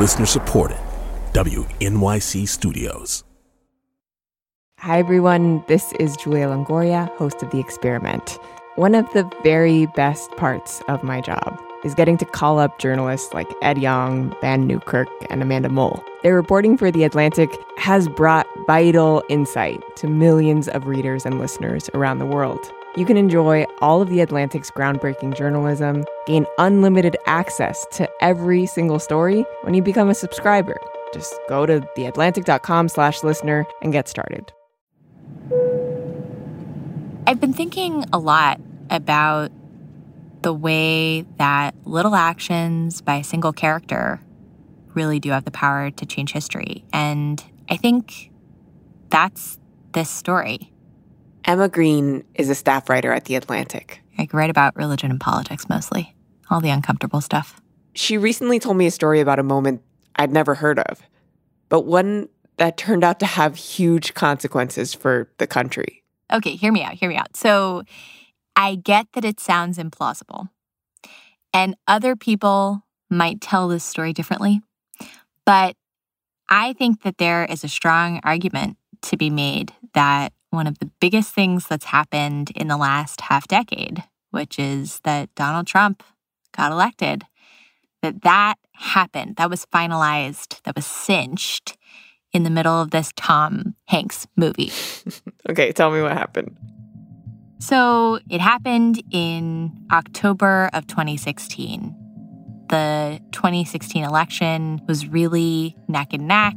Listener supported. WNYC Studios. Hi, everyone. This is Julia Longoria, host of The Experiment. One of the very best parts of my job is getting to call up journalists like Ed Yong, Vann Newkirk, and Amanda Mull. Their reporting for The Atlantic has brought vital insight to millions of readers and listeners around the world. You can enjoy all of The Atlantic's groundbreaking journalism, gain unlimited access to every single story when you become a subscriber. Just go to theatlantic.com slash listener and get started. I've been thinking a lot about the way that little actions by a single character really do have the power to change history. And I think that's this story. Emma Green is a staff writer at The Atlantic. I write about religion and politics mostly, all the uncomfortable stuff. She recently told me a story about a moment I'd never heard of, but one that turned out to have huge consequences for the country. Okay, hear me out, hear me out. So I get that it sounds implausible, and other people might tell this story differently, but I think that there is a strong argument to be made that one of the biggest things that's happened in the last half decade, which is that Donald Trump got elected, that that happened, that was finalized, that was cinched in the middle of this Tom Hanks movie. okay, tell me what happened. So it happened in October of 2016. The 2016 election was really neck and neck.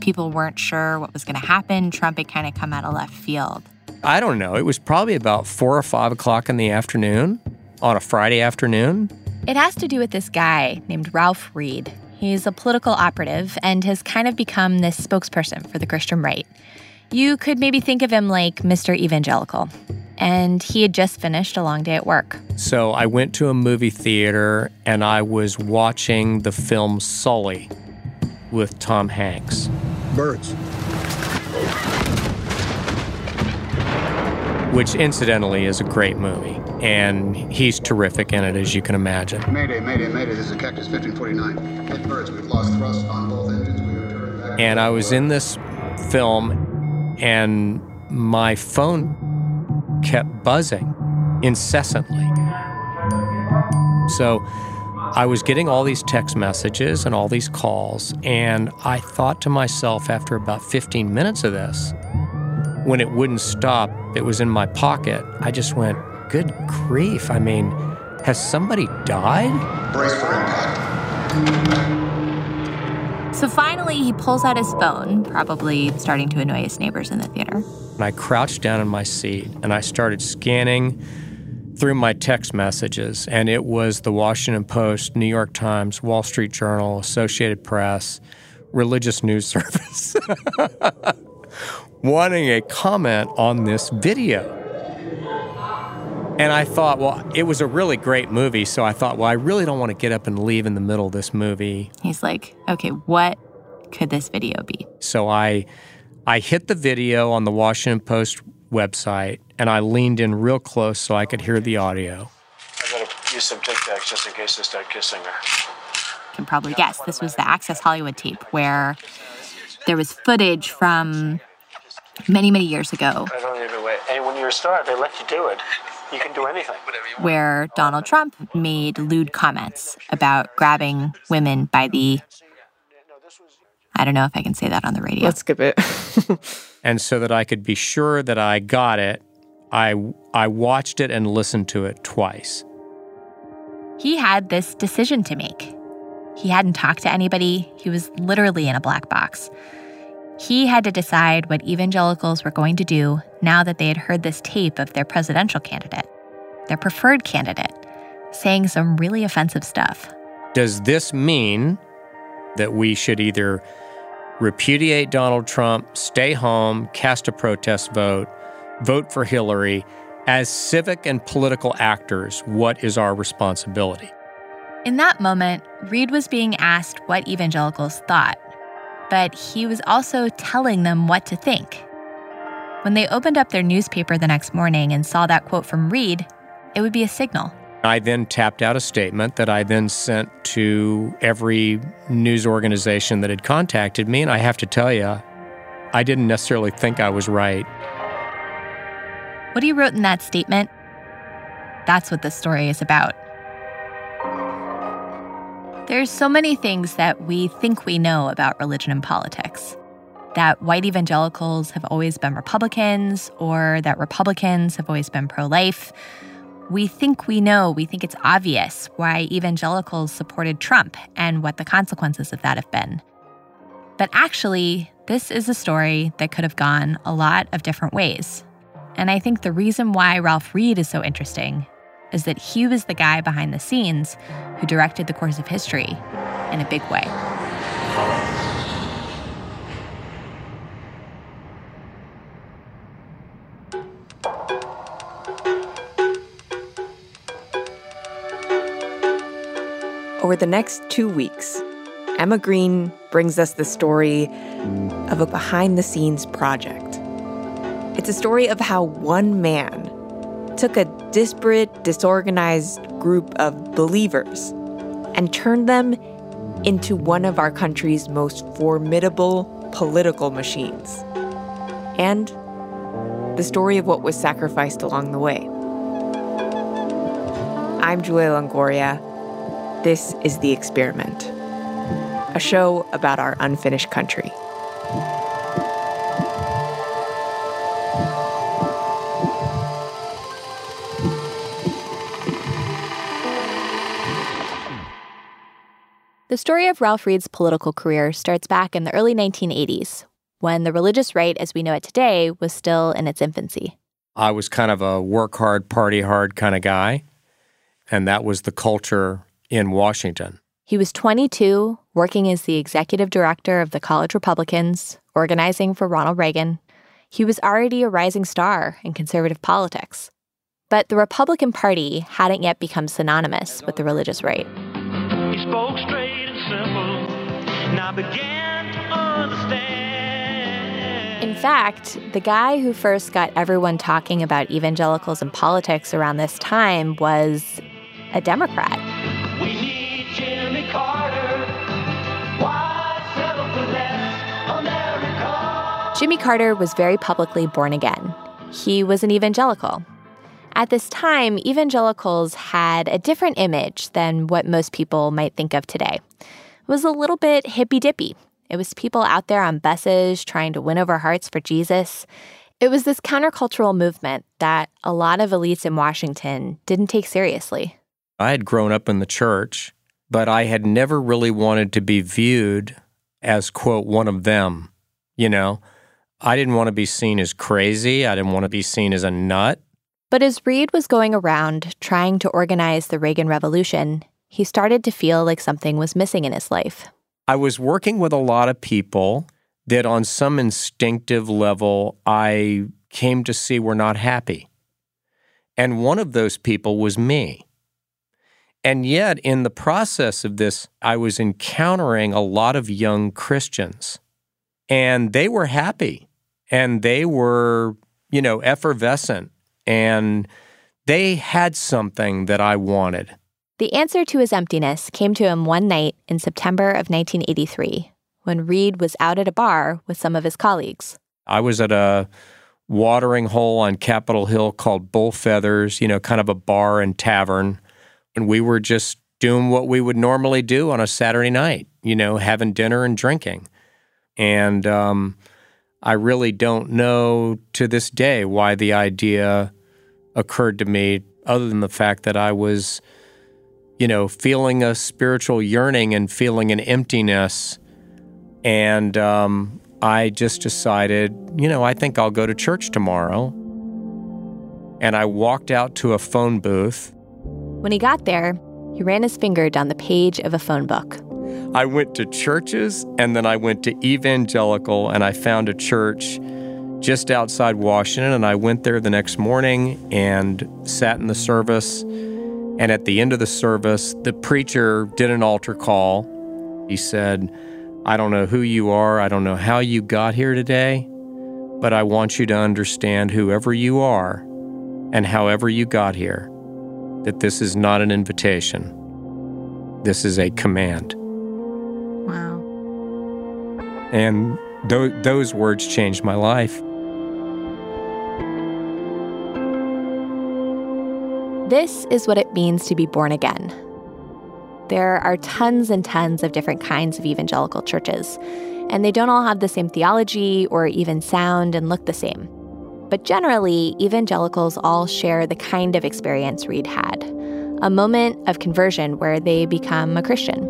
People weren't sure what was going to happen. Trump had kind of come out of left field. I don't know. It was probably about four or five o'clock in the afternoon on a Friday afternoon. It has to do with this guy named Ralph Reed. He's a political operative and has kind of become this spokesperson for the Christian right. You could maybe think of him like Mr. Evangelical. And he had just finished a long day at work. So I went to a movie theater and I was watching the film Sully with Tom Hanks. Birds. Which, incidentally, is a great movie. And he's terrific in it, as you can imagine. Mayday, mayday, mayday. This is Cactus 1549. Hit birds. We've lost thrust on both engines. We are back. And I was in this film, and my phone kept buzzing incessantly. So I was getting all these text messages and all these calls, and I thought to myself after about 15 minutes of this, when it wouldn't stop, it was in my pocket. I just went, Good grief. I mean, has somebody died? Brace for impact. So finally, he pulls out his phone, probably starting to annoy his neighbors in the theater. And I crouched down in my seat and I started scanning through my text messages, and it was the Washington Post, New York Times, Wall Street Journal, Associated Press, Religious News Service, wanting a comment on this video. And I thought, well, it was a really great movie, so I thought, well, I really don't want to get up and leave in the middle of this movie. He's like, okay, what could this video be? So I I hit the video on the Washington Post website and I leaned in real close so I could hear the audio. I gotta use some Tic Tacs just in case they start kissing her. You can probably guess this was the Access Hollywood tape where there was footage from many, many years ago I don't even wait. And when you're a star, they let you do it. You can do anything. where Donald Trump made lewd comments about grabbing women by the. I don't know if I can say that on the radio. Let's skip it. And so that I could be sure that I got it, I I watched it and listened to it twice. he had this decision to make. He hadn't talked to anybody, he was literally in a black box. He had to decide what evangelicals were going to do now that they had heard this tape of their presidential candidate, their preferred candidate, saying some really offensive stuff. Does this mean that we should either repudiate Donald Trump, stay home, cast a protest vote, vote for Hillary? As civic and political actors, what is our responsibility? In that moment, Reed was being asked what evangelicals thought, but he was also telling them what to think. When they opened up their newspaper the next morning and saw that quote from Reed, it would be a signal. I then tapped out a statement that I then sent to every news organization that had contacted me. And I have to tell you, I didn't necessarily think I was right. What he wrote in that statement, that's what this story is about. There's so many things that we think we know about religion and politics. That white evangelicals have always been Republicans, or that Republicans have always been pro life we think we know, we think it's obvious why evangelicals supported Trump and what the consequences of that have been. But actually, this is a story that could have gone a lot of different ways. And I think the reason why Ralph Reed is so interesting is that he was the guy behind the scenes who directed the course of history in a big way. Over the next two weeks, Emma Green brings us the story of a behind the scenes project. It's a story of how one man took a disparate, disorganized group of believers and turned them into one of our country's most formidable political machines. And the story of what was sacrificed along the way. I'm Julia Longoria. This is The Experiment, a show about our unfinished country. Story of Ralph Reed's political career starts back in the early 1980s, when the religious right as we know it today was still in its infancy. I was kind of a work hard, party hard kind of guy. And that was the culture in Washington. He was 22, working as the executive director of the College Republicans, organizing for Ronald Reagan. He was already a rising star in conservative politics. But the Republican Party hadn't yet become synonymous with the religious right. In fact, the guy who first got everyone talking about evangelicals and politics around this time was a Democrat. Jimmy Carter was very publicly born again. He was an evangelical. At this time, evangelicals had a different image than what most people might think of today. It was a little bit hippy dippy. It was people out there on buses trying to win over hearts for Jesus. It was this countercultural movement that a lot of elites in Washington didn't take seriously. I had grown up in the church, but I had never really wanted to be viewed as, quote, one of them, you know? I didn't want to be seen as crazy. I didn't want to be seen as a nut. But as Reed was going around trying to organize the Reagan Revolution, he started to feel like something was missing in his life. I was working with a lot of people that, on some instinctive level, I came to see were not happy. And one of those people was me. And yet, in the process of this, I was encountering a lot of young Christians, and they were happy and they were, you know, effervescent and they had something that I wanted. The answer to his emptiness came to him one night in September of 1983 when Reed was out at a bar with some of his colleagues. I was at a watering hole on Capitol Hill called Bull Feathers, you know, kind of a bar and tavern. And we were just doing what we would normally do on a Saturday night, you know, having dinner and drinking. And um, I really don't know to this day why the idea occurred to me, other than the fact that I was, you know, feeling a spiritual yearning and feeling an emptiness. And um, I just decided, you know, I think I'll go to church tomorrow. And I walked out to a phone booth. When he got there, he ran his finger down the page of a phone book. I went to churches and then I went to evangelical and I found a church just outside Washington and I went there the next morning and sat in the service. And at the end of the service, the preacher did an altar call. He said, I don't know who you are, I don't know how you got here today, but I want you to understand whoever you are and however you got here, that this is not an invitation, this is a command. Wow. And th- those words changed my life. This is what it means to be born again. There are tons and tons of different kinds of evangelical churches, and they don't all have the same theology or even sound and look the same. But generally, evangelicals all share the kind of experience Reed had a moment of conversion where they become a Christian.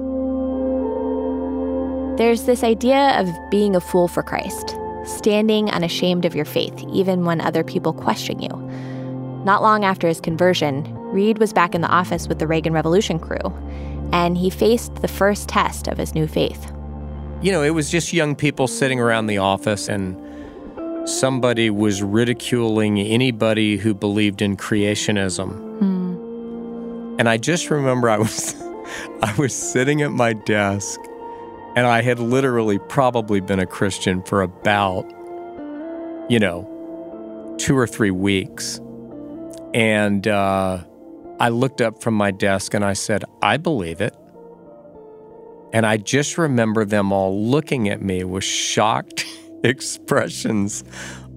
There's this idea of being a fool for Christ, standing unashamed of your faith, even when other people question you. Not long after his conversion, Reed was back in the office with the Reagan Revolution crew, and he faced the first test of his new faith. You know, it was just young people sitting around the office, and somebody was ridiculing anybody who believed in creationism. Hmm. And I just remember I was I was sitting at my desk and I had literally probably been a Christian for about you know 2 or 3 weeks. And uh, I looked up from my desk and I said, I believe it. And I just remember them all looking at me with shocked expressions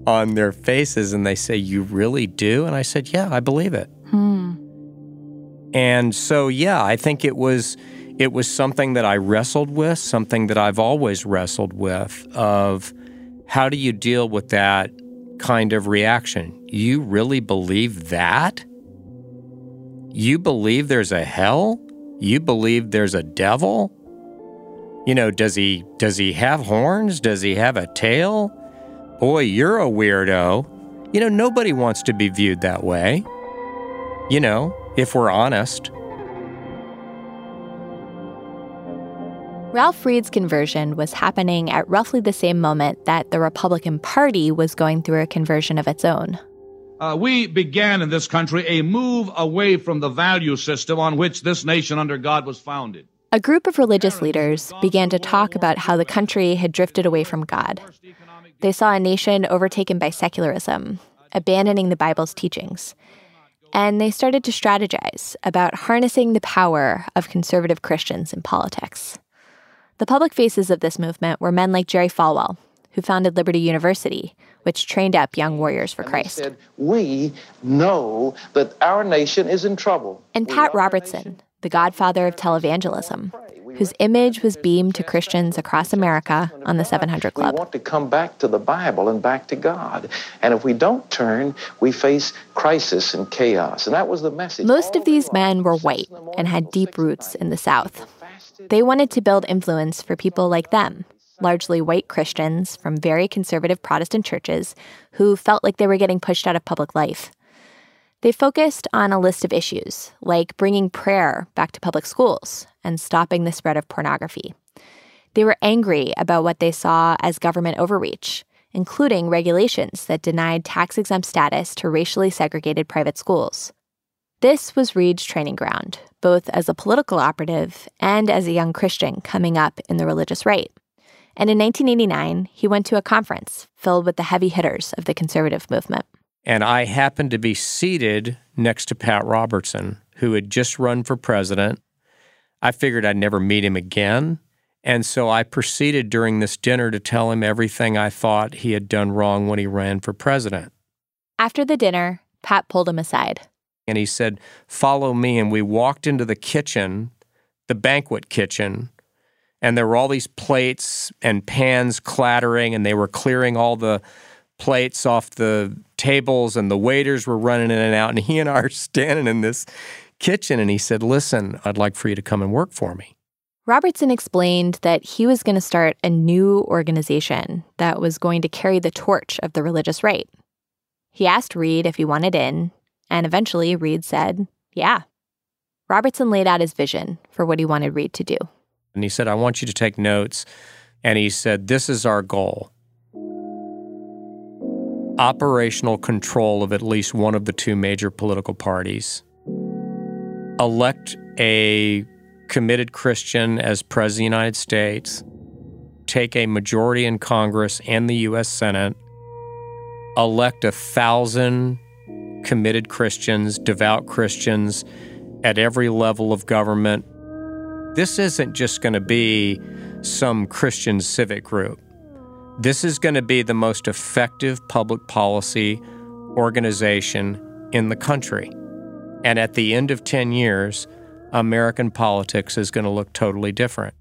on their faces. And they say, You really do? And I said, Yeah, I believe it. And so, yeah, I think it was. It was something that I wrestled with, something that I've always wrestled with of how do you deal with that kind of reaction? You really believe that? You believe there's a hell? You believe there's a devil? You know, does he does he have horns? Does he have a tail? Boy, you're a weirdo. You know, nobody wants to be viewed that way. You know, if we're honest. Ralph Reed's conversion was happening at roughly the same moment that the Republican Party was going through a conversion of its own. Uh, we began in this country a move away from the value system on which this nation under God was founded. A group of religious leaders began to talk about how the country had drifted away from God. They saw a nation overtaken by secularism, abandoning the Bible's teachings. And they started to strategize about harnessing the power of conservative Christians in politics. The public faces of this movement were men like Jerry Falwell, who founded Liberty University, which trained up young warriors for Christ. said, we know that our nation is in trouble. And We Pat Robertson, the godfather of televangelism, whose image was beamed to Christians across America on the 700 Club. We want to come back to the Bible and back to God. And if we don't turn, we face crisis and chaos. And that was the message. Most of these men were white in the morning and had deep roots in the South. They wanted to build influence for people like them, largely white Christians from very conservative Protestant churches who felt like they were getting pushed out of public life. They focused on a list of issues, like bringing prayer back to public schools and stopping the spread of pornography. They were angry about what they saw as government overreach, including regulations that denied tax exempt status to racially segregated private schools. This was Reed's training ground, both as a political operative and as a young Christian coming up in the religious right. And in 1989, he went to a conference filled with the heavy hitters of the conservative movement. And I happened to be seated next to Pat Robertson, who had just run for president. I figured I'd never meet him again. And so I proceeded during this dinner to tell him everything I thought he had done wrong when he ran for president. After the dinner, Pat pulled him aside. And he said, Follow me. And we walked into the kitchen, the banquet kitchen, and there were all these plates and pans clattering, and they were clearing all the plates off the tables, and the waiters were running in and out. And he and I are standing in this kitchen, and he said, Listen, I'd like for you to come and work for me. Robertson explained that he was going to start a new organization that was going to carry the torch of the religious right. He asked Reed if he wanted in, and eventually Reed said, yeah. Robertson laid out his vision for what he wanted Reed to do. And he said, I want you to take notes. And he said, This is our goal operational control of at least one of the two major political parties, elect a committed Christian as President of the United States, take a majority in Congress and the U.S. Senate, elect a thousand committed Christians, devout Christians at every level of government. This isn't just going to be some Christian civic group. This is going to be the most effective public policy organization in the country. And at the end of 10 years, American politics is going to look totally different.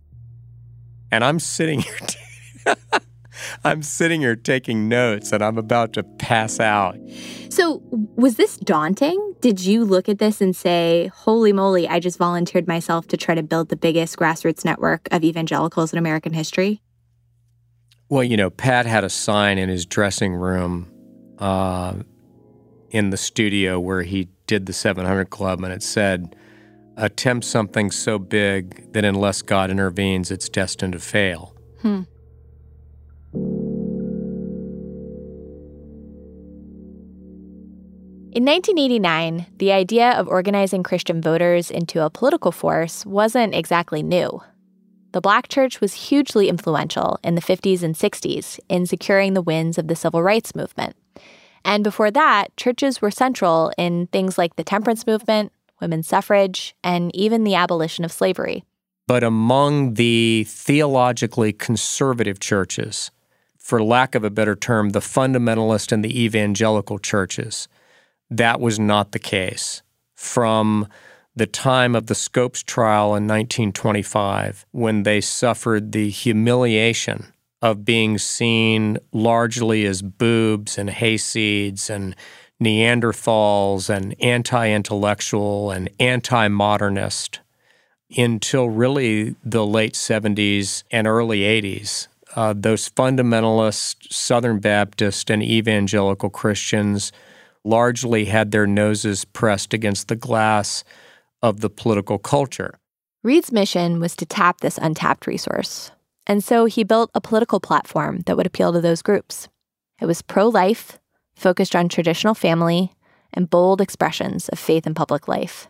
And I'm sitting here. I'm sitting here taking notes and I'm about to pass out. So, was this daunting? Did you look at this and say, holy moly, I just volunteered myself to try to build the biggest grassroots network of evangelicals in American history? Well, you know, Pat had a sign in his dressing room uh, in the studio where he did the 700 Club, and it said, Attempt something so big that unless God intervenes, it's destined to fail. Hmm. In 1989, the idea of organizing Christian voters into a political force wasn't exactly new. The black church was hugely influential in the 50s and 60s in securing the wins of the civil rights movement. And before that, churches were central in things like the temperance movement, women's suffrage, and even the abolition of slavery. But among the theologically conservative churches, for lack of a better term, the fundamentalist and the evangelical churches, that was not the case. From the time of the Scopes trial in 1925, when they suffered the humiliation of being seen largely as boobs and hayseeds and Neanderthals and anti intellectual and anti modernist until really the late 70s and early 80s. Uh, those fundamentalist Southern Baptist and evangelical Christians largely had their noses pressed against the glass of the political culture. Reed's mission was to tap this untapped resource. And so he built a political platform that would appeal to those groups. It was pro life, focused on traditional family, and bold expressions of faith in public life.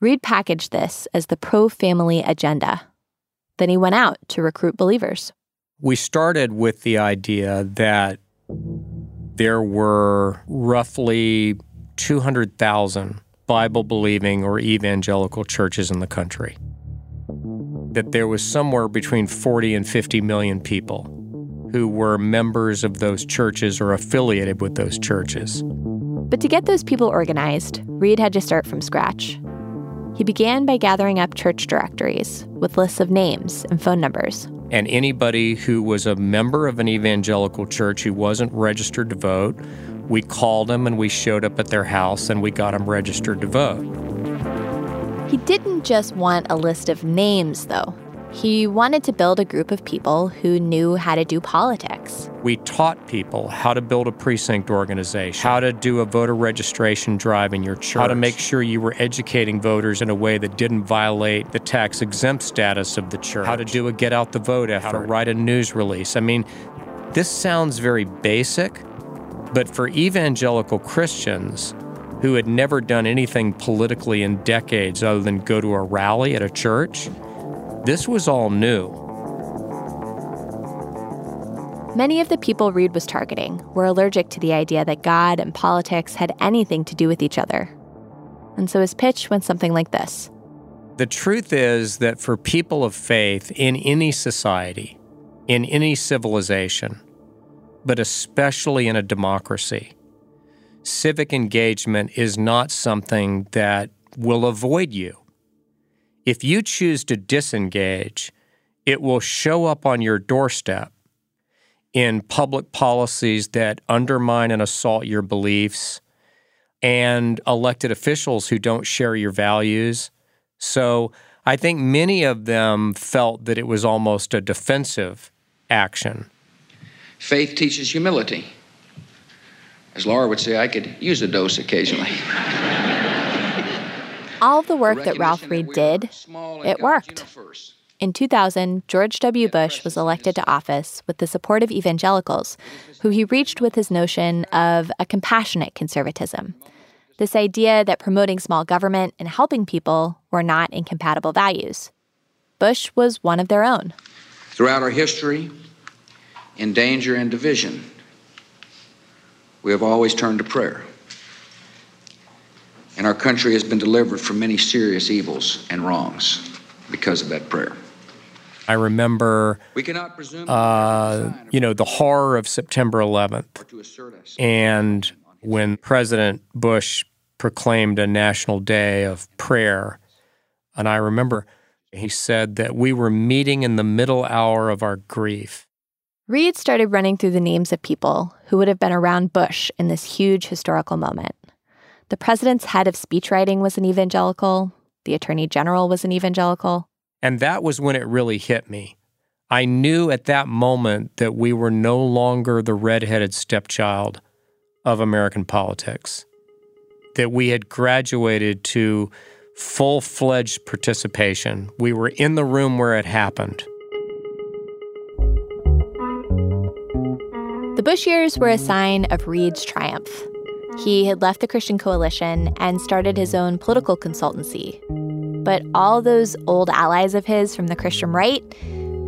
Reed packaged this as the pro family agenda. Then he went out to recruit believers. We started with the idea that there were roughly 200,000 Bible believing or evangelical churches in the country that there was somewhere between 40 and 50 million people who were members of those churches or affiliated with those churches. But to get those people organized, Reed had to start from scratch. He began by gathering up church directories with lists of names and phone numbers. And anybody who was a member of an evangelical church who wasn't registered to vote, we called them and we showed up at their house and we got them registered to vote. He didn't just want a list of names, though. He wanted to build a group of people who knew how to do politics. We taught people how to build a precinct organization, how to do a voter registration drive in your church, how to make sure you were educating voters in a way that didn't violate the tax exempt status of the church, how to do a get out the vote effort, how to write a news release. I mean, this sounds very basic, but for evangelical Christians, who had never done anything politically in decades other than go to a rally at a church, this was all new. Many of the people Reed was targeting were allergic to the idea that God and politics had anything to do with each other. And so his pitch went something like this The truth is that for people of faith in any society, in any civilization, but especially in a democracy, civic engagement is not something that will avoid you. If you choose to disengage, it will show up on your doorstep in public policies that undermine and assault your beliefs and elected officials who don't share your values. So I think many of them felt that it was almost a defensive action. Faith teaches humility. As Laura would say, I could use a dose occasionally. All of the work that Ralph Reed did, it worked. In 2000, George W. Bush was elected to office with the support of evangelicals, who he reached with his notion of a compassionate conservatism. This idea that promoting small government and helping people were not incompatible values. Bush was one of their own. Throughout our history, in danger and division, we have always turned to prayer. And our country has been delivered from many serious evils and wrongs because of that prayer. I remember, We cannot presume uh, you know, the horror of September 11th. to assert us. And when President Bush proclaimed a national day of prayer, and I remember he said that we were meeting in the middle hour of our grief. Reed started running through the names of people who would have been around Bush in this huge historical moment. The president's head of speechwriting was an evangelical, the attorney general was an evangelical. And that was when it really hit me. I knew at that moment that we were no longer the redheaded stepchild of American politics, that we had graduated to full fledged participation. We were in the room where it happened. The Bush years were a sign of Reed's triumph. He had left the Christian Coalition and started his own political consultancy. But all those old allies of his from the Christian right,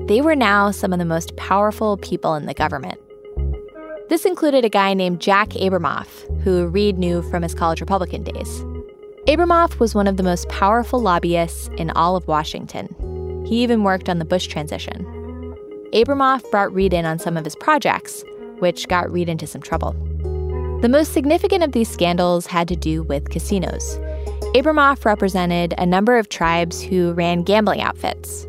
they were now some of the most powerful people in the government. This included a guy named Jack Abramoff, who Reed knew from his college Republican days. Abramoff was one of the most powerful lobbyists in all of Washington. He even worked on the Bush transition. Abramoff brought Reed in on some of his projects, which got Reed into some trouble. The most significant of these scandals had to do with casinos. Abramoff represented a number of tribes who ran gambling outfits.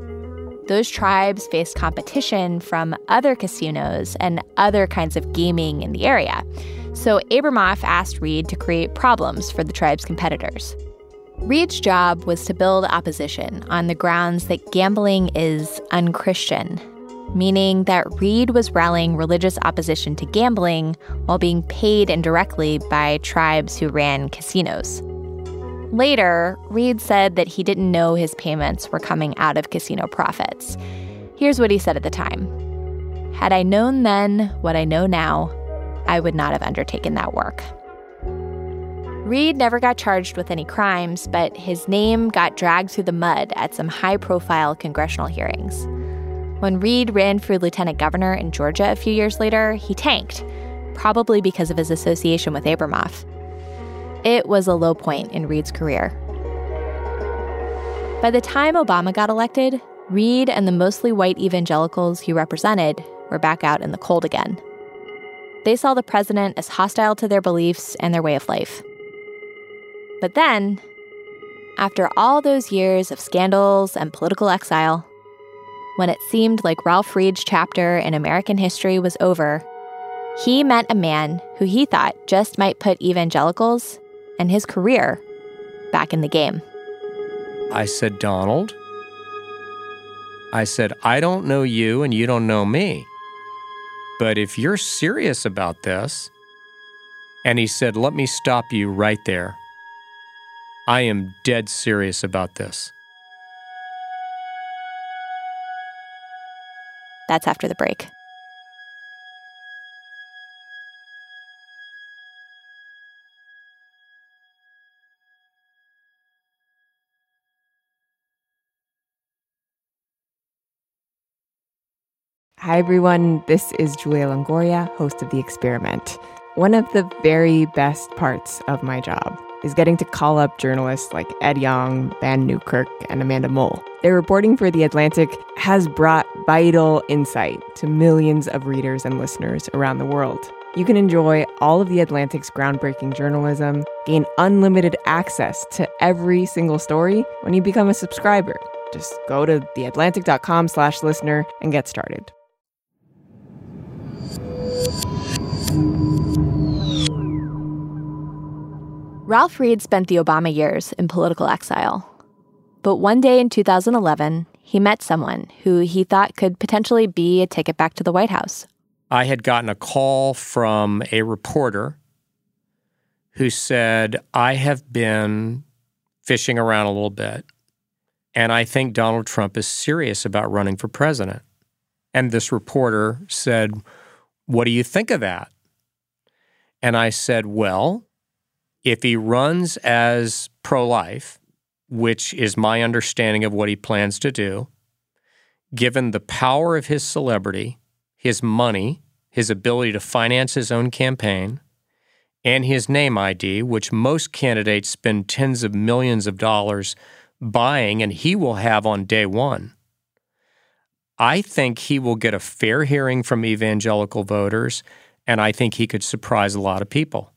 Those tribes faced competition from other casinos and other kinds of gaming in the area. So Abramoff asked Reed to create problems for the tribe's competitors. Reed's job was to build opposition on the grounds that gambling is unchristian, meaning that Reed was rallying religious opposition to gambling while being paid indirectly by tribes who ran casinos. Later, Reed said that he didn't know his payments were coming out of casino profits. Here's what he said at the time Had I known then what I know now, I would not have undertaken that work. Reed never got charged with any crimes, but his name got dragged through the mud at some high profile congressional hearings. When Reed ran for lieutenant governor in Georgia a few years later, he tanked, probably because of his association with Abramoff. It was a low point in Reed's career. By the time Obama got elected, Reed and the mostly white evangelicals he represented were back out in the cold again. They saw the president as hostile to their beliefs and their way of life. But then, after all those years of scandals and political exile, when it seemed like Ralph Reed's chapter in American history was over, he met a man who he thought just might put evangelicals and his career back in the game. I said, Donald, I said, I don't know you and you don't know me. But if you're serious about this, and he said, Let me stop you right there. I am dead serious about this. That's after the break. Hi, everyone. This is Julia Longoria, host of The Experiment. One of the very best parts of my job is getting to call up journalists like Ed Yong, Vann Newkirk, and Amanda Mull. Their reporting for The Atlantic has brought vital insight to millions of readers and listeners around the world. You can enjoy all of The Atlantic's groundbreaking journalism, gain unlimited access to every single story when you become a subscriber. Just go to theatlantic.com slash listener and get started. Ralph Reed spent the Obama years in political exile. But one day in 2011, he met someone who he thought could potentially be a ticket back to the White House. I had gotten a call from a reporter who said, I have been fishing around a little bit, and I think Donald Trump is serious about running for president. And this reporter said, What do you think of that? And I said, Well, if he runs as pro life, which is my understanding of what he plans to do, given the power of his celebrity, his money, his ability to finance his own campaign, and his name ID, which most candidates spend tens of millions of dollars buying, and he will have on day one. I think he will get a fair hearing from evangelical voters, and I think he could surprise a lot of people.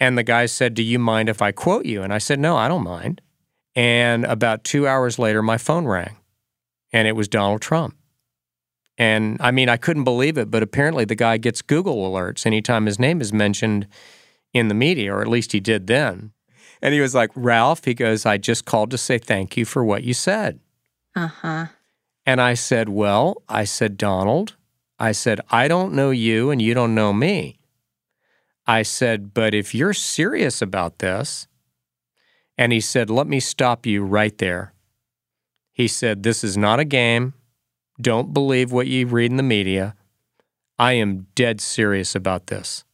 And the guy said, Do you mind if I quote you? And I said, No, I don't mind. And about two hours later, my phone rang, and it was Donald Trump. And I mean, I couldn't believe it, but apparently the guy gets Google alerts anytime his name is mentioned in the media, or at least he did then. And he was like, Ralph, he goes, I just called to say thank you for what you said. Uh huh. And I said, Well, I said, Donald, I said, I don't know you and you don't know me. I said, But if you're serious about this, and he said, Let me stop you right there. He said, This is not a game. Don't believe what you read in the media. I am dead serious about this.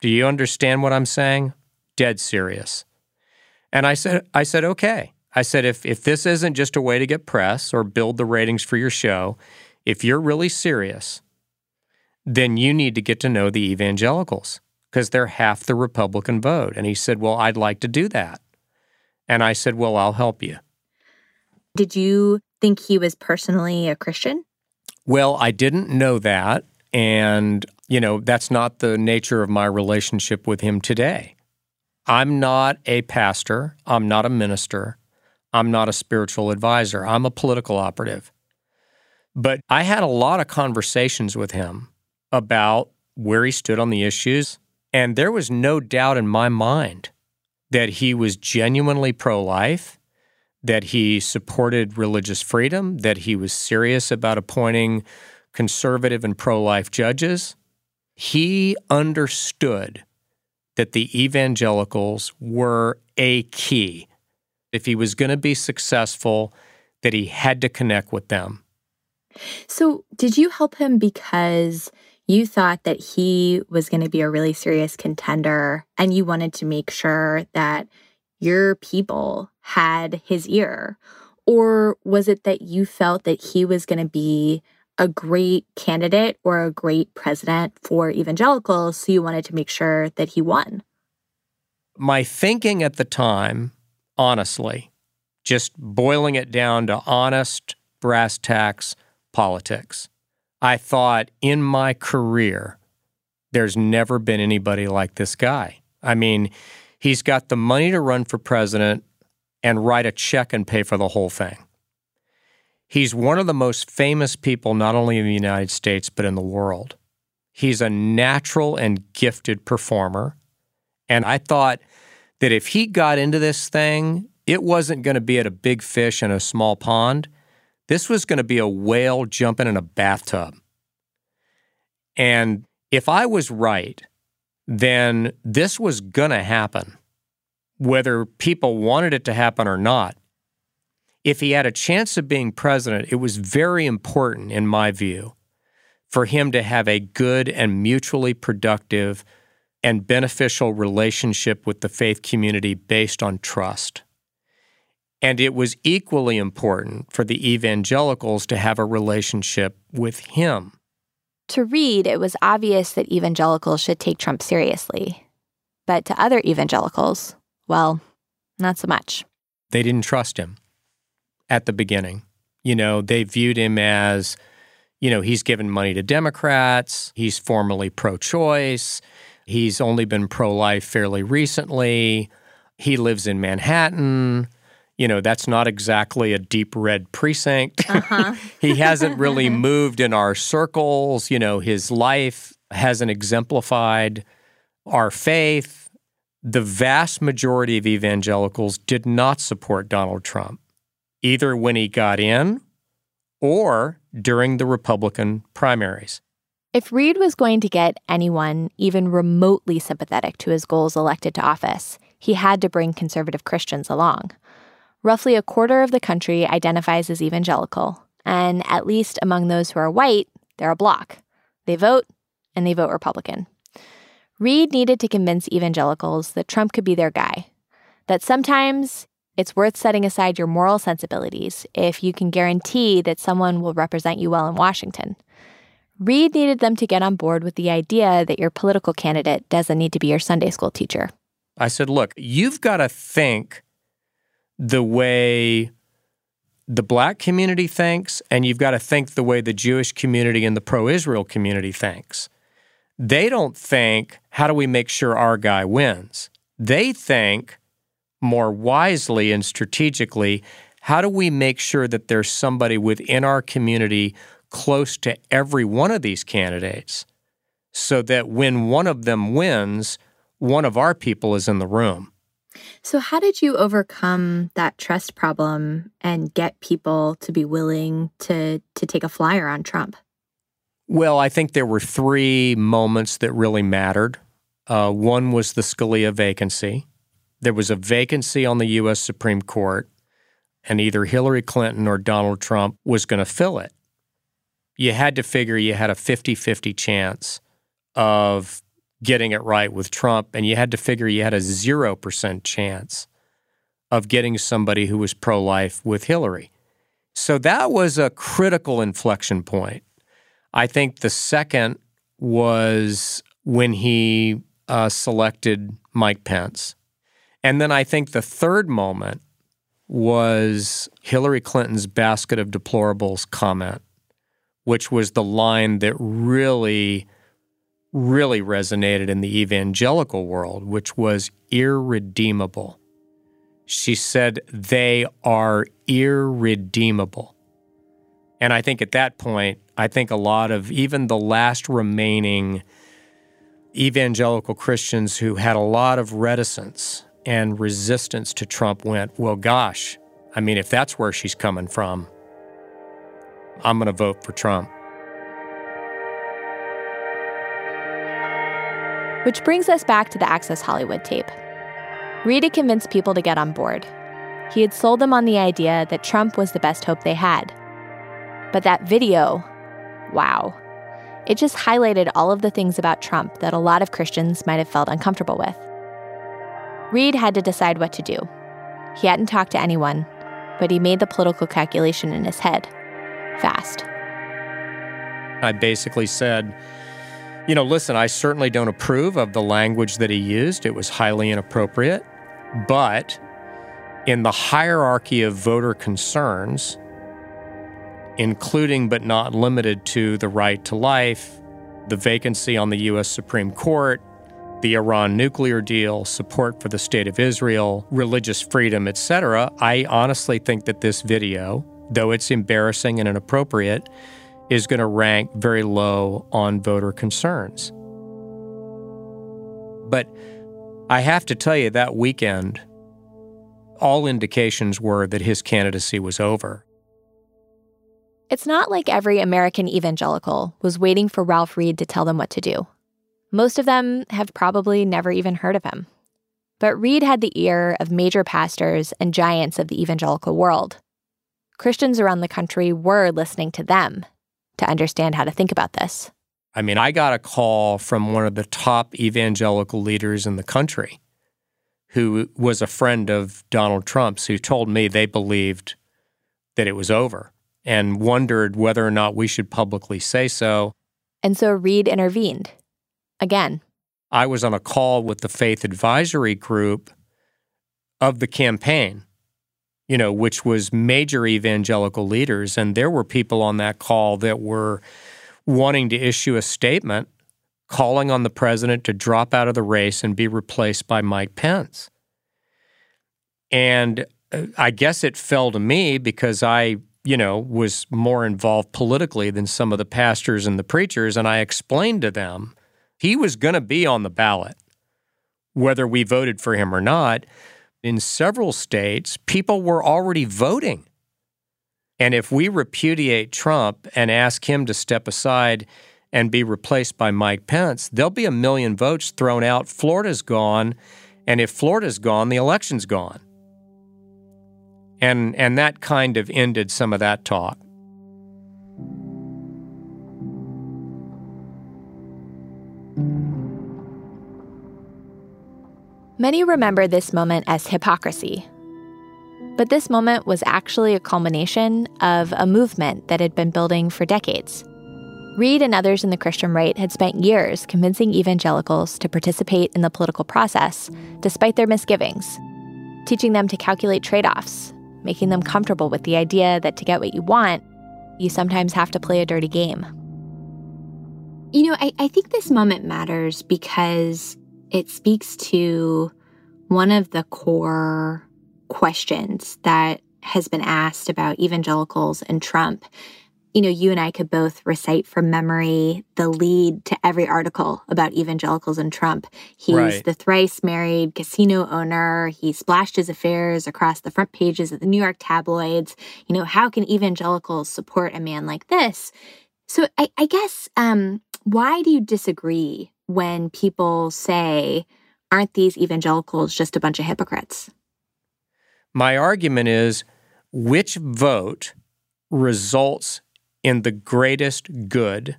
Do you understand what I'm saying? Dead serious. And I said, I said, okay. I said, if, if this isn't just a way to get press or build the ratings for your show, if you're really serious, then you need to get to know the evangelicals because they're half the Republican vote. And he said, well, I'd like to do that. And I said, well, I'll help you. Did you think he was personally a Christian? Well, I didn't know that. And, you know, that's not the nature of my relationship with him today. I'm not a pastor. I'm not a minister. I'm not a spiritual advisor. I'm a political operative. But I had a lot of conversations with him about where he stood on the issues. And there was no doubt in my mind that he was genuinely pro life that he supported religious freedom, that he was serious about appointing conservative and pro life judges. He understood that the evangelicals were a key. If he was going to be successful, that he had to connect with them. So, did you help him because you thought that he was going to be a really serious contender and you wanted to make sure that your people had his ear? Or was it that you felt that he was going to be a great candidate or a great president for evangelicals, so you wanted to make sure that he won? My thinking at the time, honestly, just boiling it down to honest brass tacks politics, I thought in my career, there's never been anybody like this guy. I mean, He's got the money to run for president and write a check and pay for the whole thing. He's one of the most famous people, not only in the United States, but in the world. He's a natural and gifted performer. And I thought that if he got into this thing, it wasn't going to be at a big fish in a small pond. This was going to be a whale jumping in a bathtub. And if I was right, then this was going to happen, whether people wanted it to happen or not. If he had a chance of being president, it was very important, in my view, for him to have a good and mutually productive and beneficial relationship with the faith community based on trust. And it was equally important for the evangelicals to have a relationship with him. To Reed, it was obvious that evangelicals should take Trump seriously. But to other evangelicals, well, not so much. They didn't trust him at the beginning. You know, they viewed him as, you know, he's given money to Democrats, he's formally pro choice, he's only been pro life fairly recently, he lives in Manhattan you know, that's not exactly a deep red precinct. Uh-huh. he hasn't really moved in our circles. You know, his life hasn't exemplified our faith. The vast majority of evangelicals did not support Donald Trump, either when he got in or during the Republican primaries. If Reed was going to get anyone even remotely sympathetic to his goals elected to office, he had to bring conservative Christians along. Roughly a quarter of the country identifies as evangelical, and at least among those who are white, they're a bloc. They vote, and they vote Republican. Reed needed to convince evangelicals that Trump could be their guy, that sometimes it's worth setting aside your moral sensibilities if you can guarantee that someone will represent you well in Washington. Reed needed them to get on board with the idea that your political candidate doesn't need to be your Sunday school teacher. I said, look, you've got to think the way the black community thinks, and you've got to think the way the Jewish community and the pro Israel community thinks. They don't think, how do we make sure our guy wins? They think more wisely and strategically, how do we make sure that there's somebody within our community close to every one of these candidates so that when one of them wins, one of our people is in the room? So, how did you overcome that trust problem and get people to be willing to, to take a flyer on Trump? Well, I think there were three moments that really mattered. Uh, one was the Scalia vacancy. There was a vacancy on the U.S. Supreme Court, and either Hillary Clinton or Donald Trump was going to fill it. You had to figure you had a 50 50 chance of getting it right with Trump, and you had to figure you had a 0% chance of getting somebody who was pro life with Hillary. So that was a critical inflection point. I think the second was when he uh, selected Mike Pence. And then I think the third moment was Hillary Clinton's basket of deplorables comment, which was the line that really really resonated in the evangelical world, which was irredeemable. She said, They are irredeemable. And I think at that point, I think a lot of even the last remaining evangelical Christians who had a lot of reticence and resistance to Trump went, Well, gosh, I mean, if that's where she's coming from, I'm going to vote for Trump. Which brings us back to the Access Hollywood tape. Reed had convinced people to get on board. He had sold them on the idea that Trump was the best hope they had. But that video, wow. It just highlighted all of the things about Trump that a lot of Christians might have felt uncomfortable with. Reed had to decide what to do. He hadn't talked to anyone, but he made the political calculation in his head fast. I basically said, you know, listen, I certainly don't approve of the language that he used. It was highly inappropriate. But in the hierarchy of voter concerns, including but not limited to the right to life, the vacancy on the U.S. Supreme Court, the Iran nuclear deal, support for the state of Israel, religious freedom, etc., I honestly think that this video, though it's embarrassing and inappropriate, is going to rank very low on voter concerns. But I have to tell you, that weekend, all indications were that his candidacy was over. It's not like every American evangelical was waiting for Ralph Reed to tell them what to do. Most of them have probably never even heard of him. But Reed had the ear of major pastors and giants of the evangelical world. Christians around the country were listening to them to understand how to think about this. I mean, I got a call from one of the top evangelical leaders in the country who was a friend of Donald Trump's who told me they believed that it was over and wondered whether or not we should publicly say so. And so Reed intervened again. I was on a call with the faith advisory group of the campaign you know, which was major evangelical leaders. And there were people on that call that were wanting to issue a statement calling on the president to drop out of the race and be replaced by Mike Pence. And uh, I guess it fell to me because I, you know, was more involved politically than some of the pastors and the preachers. And I explained to them he was going to be on the ballot, whether we voted for him or not in several states, people were already voting. And if we repudiate Trump and ask him to step aside and be replaced by Mike Pence, there'll be a million votes thrown out. Florida's gone. And if Florida's gone, the election's gone. And, and that kind of ended some of that talk. Many remember this moment as hypocrisy. But this moment was actually a culmination of a movement that had been building for decades. Reed and others in the Christian right had spent years convincing evangelicals to participate in the political process, despite their misgivings, teaching them to calculate trade offs, making them comfortable with the idea that to get what you want, you sometimes have to play a dirty game. You know, I, I think this moment matters because it speaks to one of the core questions that has been asked about evangelicals and Trump you know, you and I could both recite from memory the lead to every article about evangelicals and Trump. He's right. the thrice married casino owner. He splashed his affairs across the front pages of the New York tabloids. You know, how can evangelicals support a man like this? So I, I guess, um, why do you disagree when people say, aren't these evangelicals just a bunch of hypocrites? My argument is which vote results in the greatest good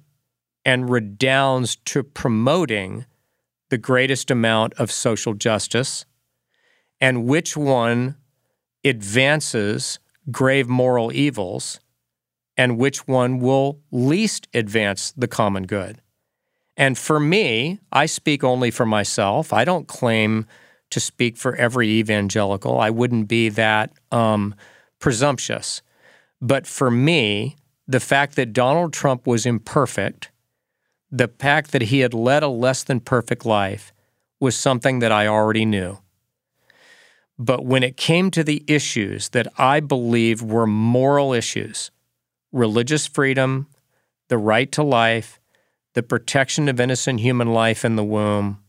and redounds to promoting the greatest amount of social justice, and which one advances grave moral evils, and which one will least advance the common good. And for me, I speak only for myself. I don't claim to speak for every evangelical. I wouldn't be that um, presumptuous. But for me, the fact that Donald Trump was imperfect, the fact that he had led a less than perfect life, was something that I already knew. But when it came to the issues that I believe were moral issues religious freedom, the right to life, the protection of innocent human life in the womb,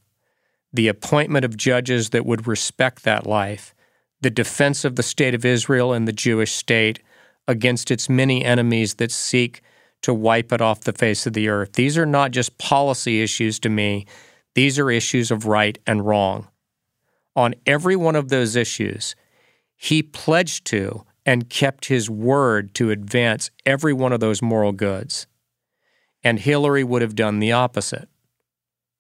the appointment of judges that would respect that life, the defense of the state of Israel and the Jewish state, against its many enemies that seek to wipe it off the face of the earth. These are not just policy issues to me, these are issues of right and wrong. On every one of those issues, he pledged to and kept his word to advance every one of those moral goods. And Hillary would have done the opposite.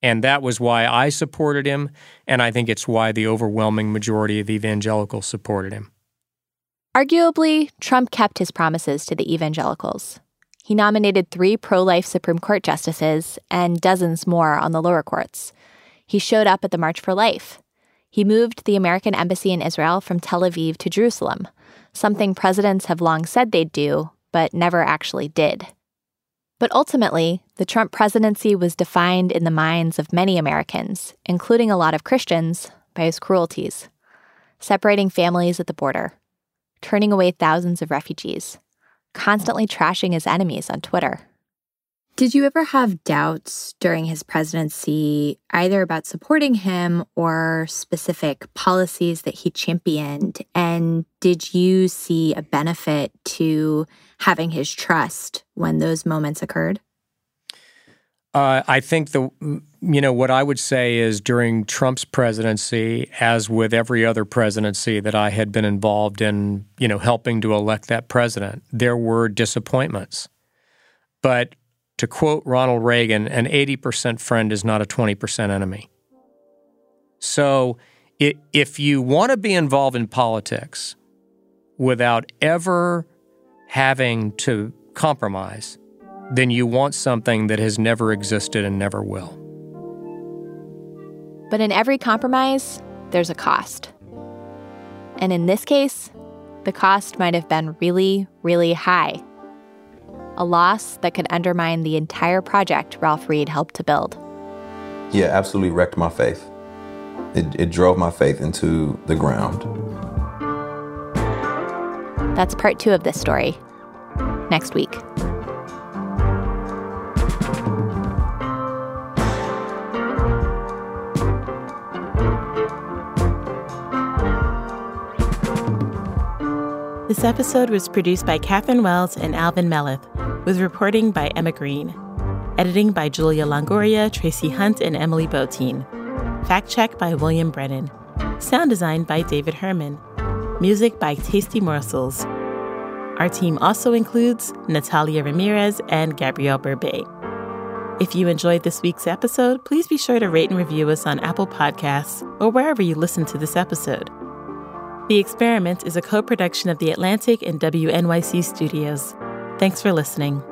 And that was why I supported him, and I think it's why the overwhelming majority of evangelicals supported him. Arguably, Trump kept his promises to the evangelicals. He nominated three pro life Supreme Court justices and dozens more on the lower courts. He showed up at the March for Life. He moved the American embassy in Israel from Tel Aviv to Jerusalem, something presidents have long said they'd do, but never actually did. But ultimately, the Trump presidency was defined in the minds of many Americans, including a lot of Christians, by his cruelties separating families at the border, turning away thousands of refugees, constantly trashing his enemies on Twitter. Did you ever have doubts during his presidency, either about supporting him or specific policies that he championed? And did you see a benefit to having his trust when those moments occurred? Uh, I think the you know what I would say is during Trump's presidency, as with every other presidency that I had been involved in, you know, helping to elect that president, there were disappointments. But to quote Ronald Reagan, an 80% friend is not a 20% enemy. So if you want to be involved in politics without ever having to compromise, then you want something that has never existed and never will. But in every compromise, there's a cost. And in this case, the cost might have been really, really high. A loss that could undermine the entire project Ralph Reed helped to build. Yeah, absolutely wrecked my faith. It, it drove my faith into the ground. That's part two of this story. Next week. This episode was produced by Katherine Wells and Alvin Meleth, with reporting by Emma Green. Editing by Julia Longoria, Tracy Hunt, and Emily Botein. Fact check by William Brennan. Sound design by David Herman. Music by Tasty Morsels. Our team also includes Natalia Ramirez and Gabrielle Berbey. If you enjoyed this week's episode, please be sure to rate and review us on Apple Podcasts or wherever you listen to this episode. The Experiment is a co production of The Atlantic and WNYC Studios. Thanks for listening.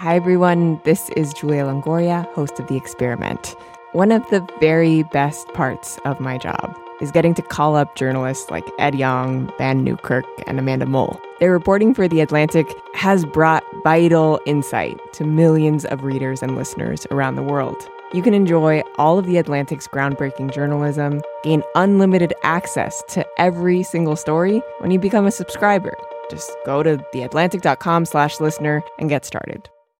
Hi, everyone. This is Julia Longoria, host of The Experiment. One of the very best parts of my job is getting to call up journalists like Ed Yong, Vann Newkirk, and Amanda Mull. Their reporting for The Atlantic has brought vital insight to millions of readers and listeners around the world. You can enjoy all of The Atlantic's groundbreaking journalism, gain unlimited access to every single story when you become a subscriber. Just go to theatlantic.com slash listener and get started.